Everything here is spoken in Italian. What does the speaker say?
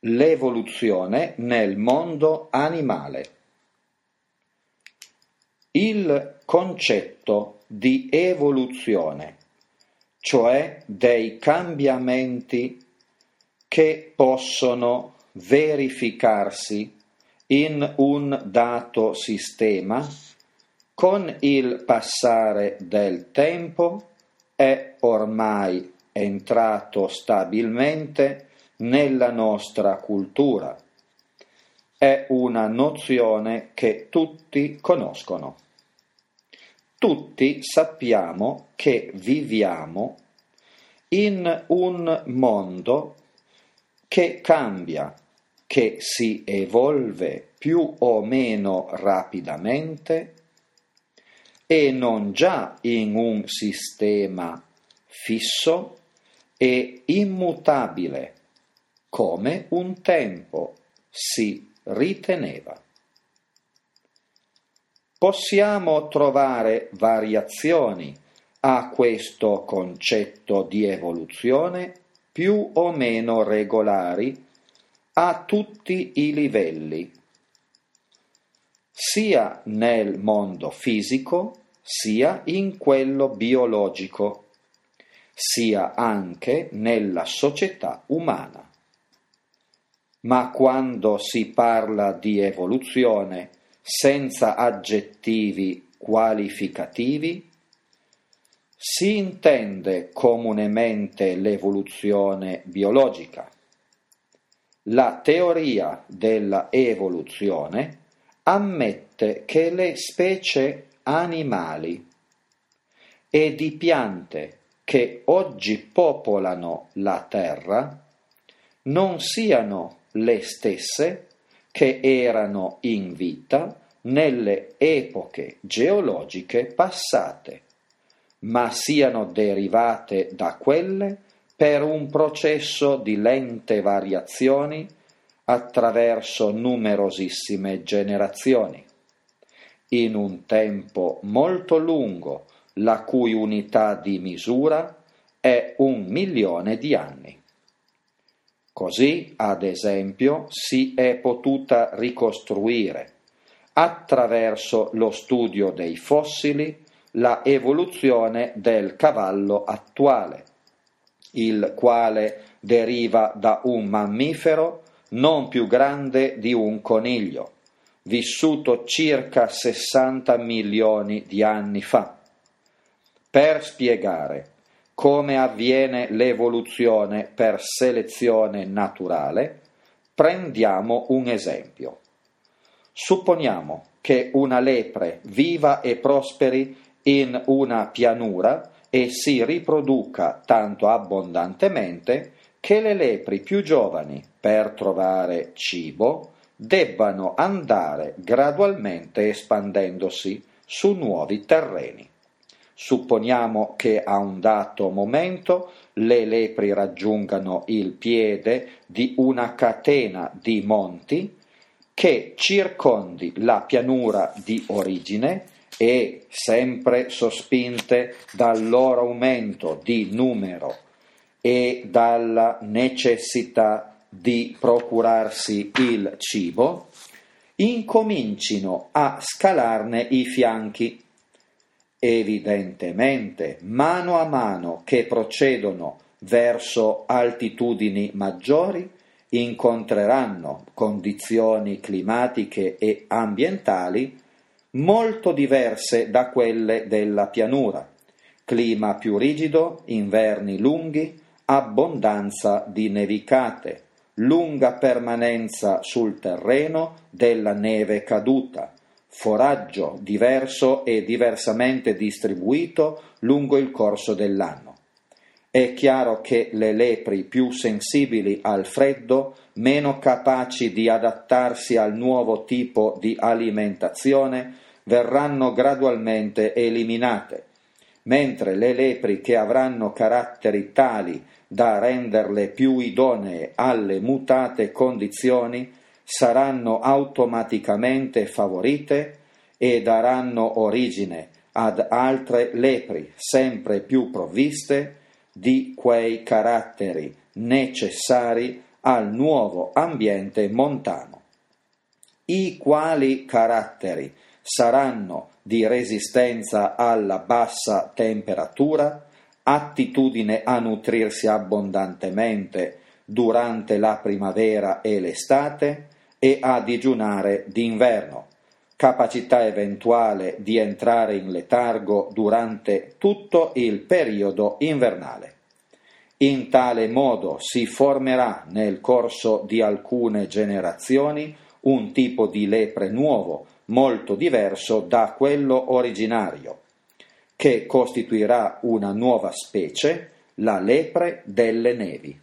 l'evoluzione nel mondo animale. Il concetto di evoluzione, cioè dei cambiamenti che possono verificarsi in un dato sistema con il passare del tempo è ormai entrato stabilmente nella nostra cultura. È una nozione che tutti conoscono. Tutti sappiamo che viviamo in un mondo che cambia, che si evolve più o meno rapidamente e non già in un sistema fisso e immutabile come un tempo si riteneva. Possiamo trovare variazioni a questo concetto di evoluzione più o meno regolari a tutti i livelli, sia nel mondo fisico sia in quello biologico, sia anche nella società umana ma quando si parla di evoluzione senza aggettivi qualificativi, si intende comunemente l'evoluzione biologica. La teoria della evoluzione ammette che le specie animali e di piante che oggi popolano la Terra non siano le stesse che erano in vita nelle epoche geologiche passate, ma siano derivate da quelle per un processo di lente variazioni attraverso numerosissime generazioni, in un tempo molto lungo, la cui unità di misura è un milione di anni. Così, ad esempio, si è potuta ricostruire, attraverso lo studio dei fossili, la evoluzione del cavallo attuale, il quale deriva da un mammifero non più grande di un coniglio, vissuto circa 60 milioni di anni fa. Per spiegare come avviene l'evoluzione per selezione naturale, prendiamo un esempio. Supponiamo che una lepre viva e prosperi in una pianura e si riproduca tanto abbondantemente che le lepri più giovani, per trovare cibo, debbano andare gradualmente espandendosi su nuovi terreni. Supponiamo che a un dato momento le lepri raggiungano il piede di una catena di monti che circondi la pianura di origine e, sempre sospinte dal loro aumento di numero e dalla necessità di procurarsi il cibo, incomincino a scalarne i fianchi Evidentemente, mano a mano che procedono verso altitudini maggiori, incontreranno condizioni climatiche e ambientali molto diverse da quelle della pianura, clima più rigido, inverni lunghi, abbondanza di nevicate, lunga permanenza sul terreno della neve caduta, foraggio diverso e diversamente distribuito lungo il corso dell'anno. È chiaro che le lepri più sensibili al freddo, meno capaci di adattarsi al nuovo tipo di alimentazione, verranno gradualmente eliminate, mentre le lepri che avranno caratteri tali da renderle più idonee alle mutate condizioni saranno automaticamente favorite e daranno origine ad altre lepri sempre più provviste di quei caratteri necessari al nuovo ambiente montano. I quali caratteri saranno di resistenza alla bassa temperatura, attitudine a nutrirsi abbondantemente durante la primavera e l'estate e a digiunare d'inverno, capacità eventuale di entrare in letargo durante tutto il periodo invernale. In tale modo si formerà nel corso di alcune generazioni un tipo di lepre nuovo, molto diverso da quello originario, che costituirà una nuova specie, la lepre delle nevi.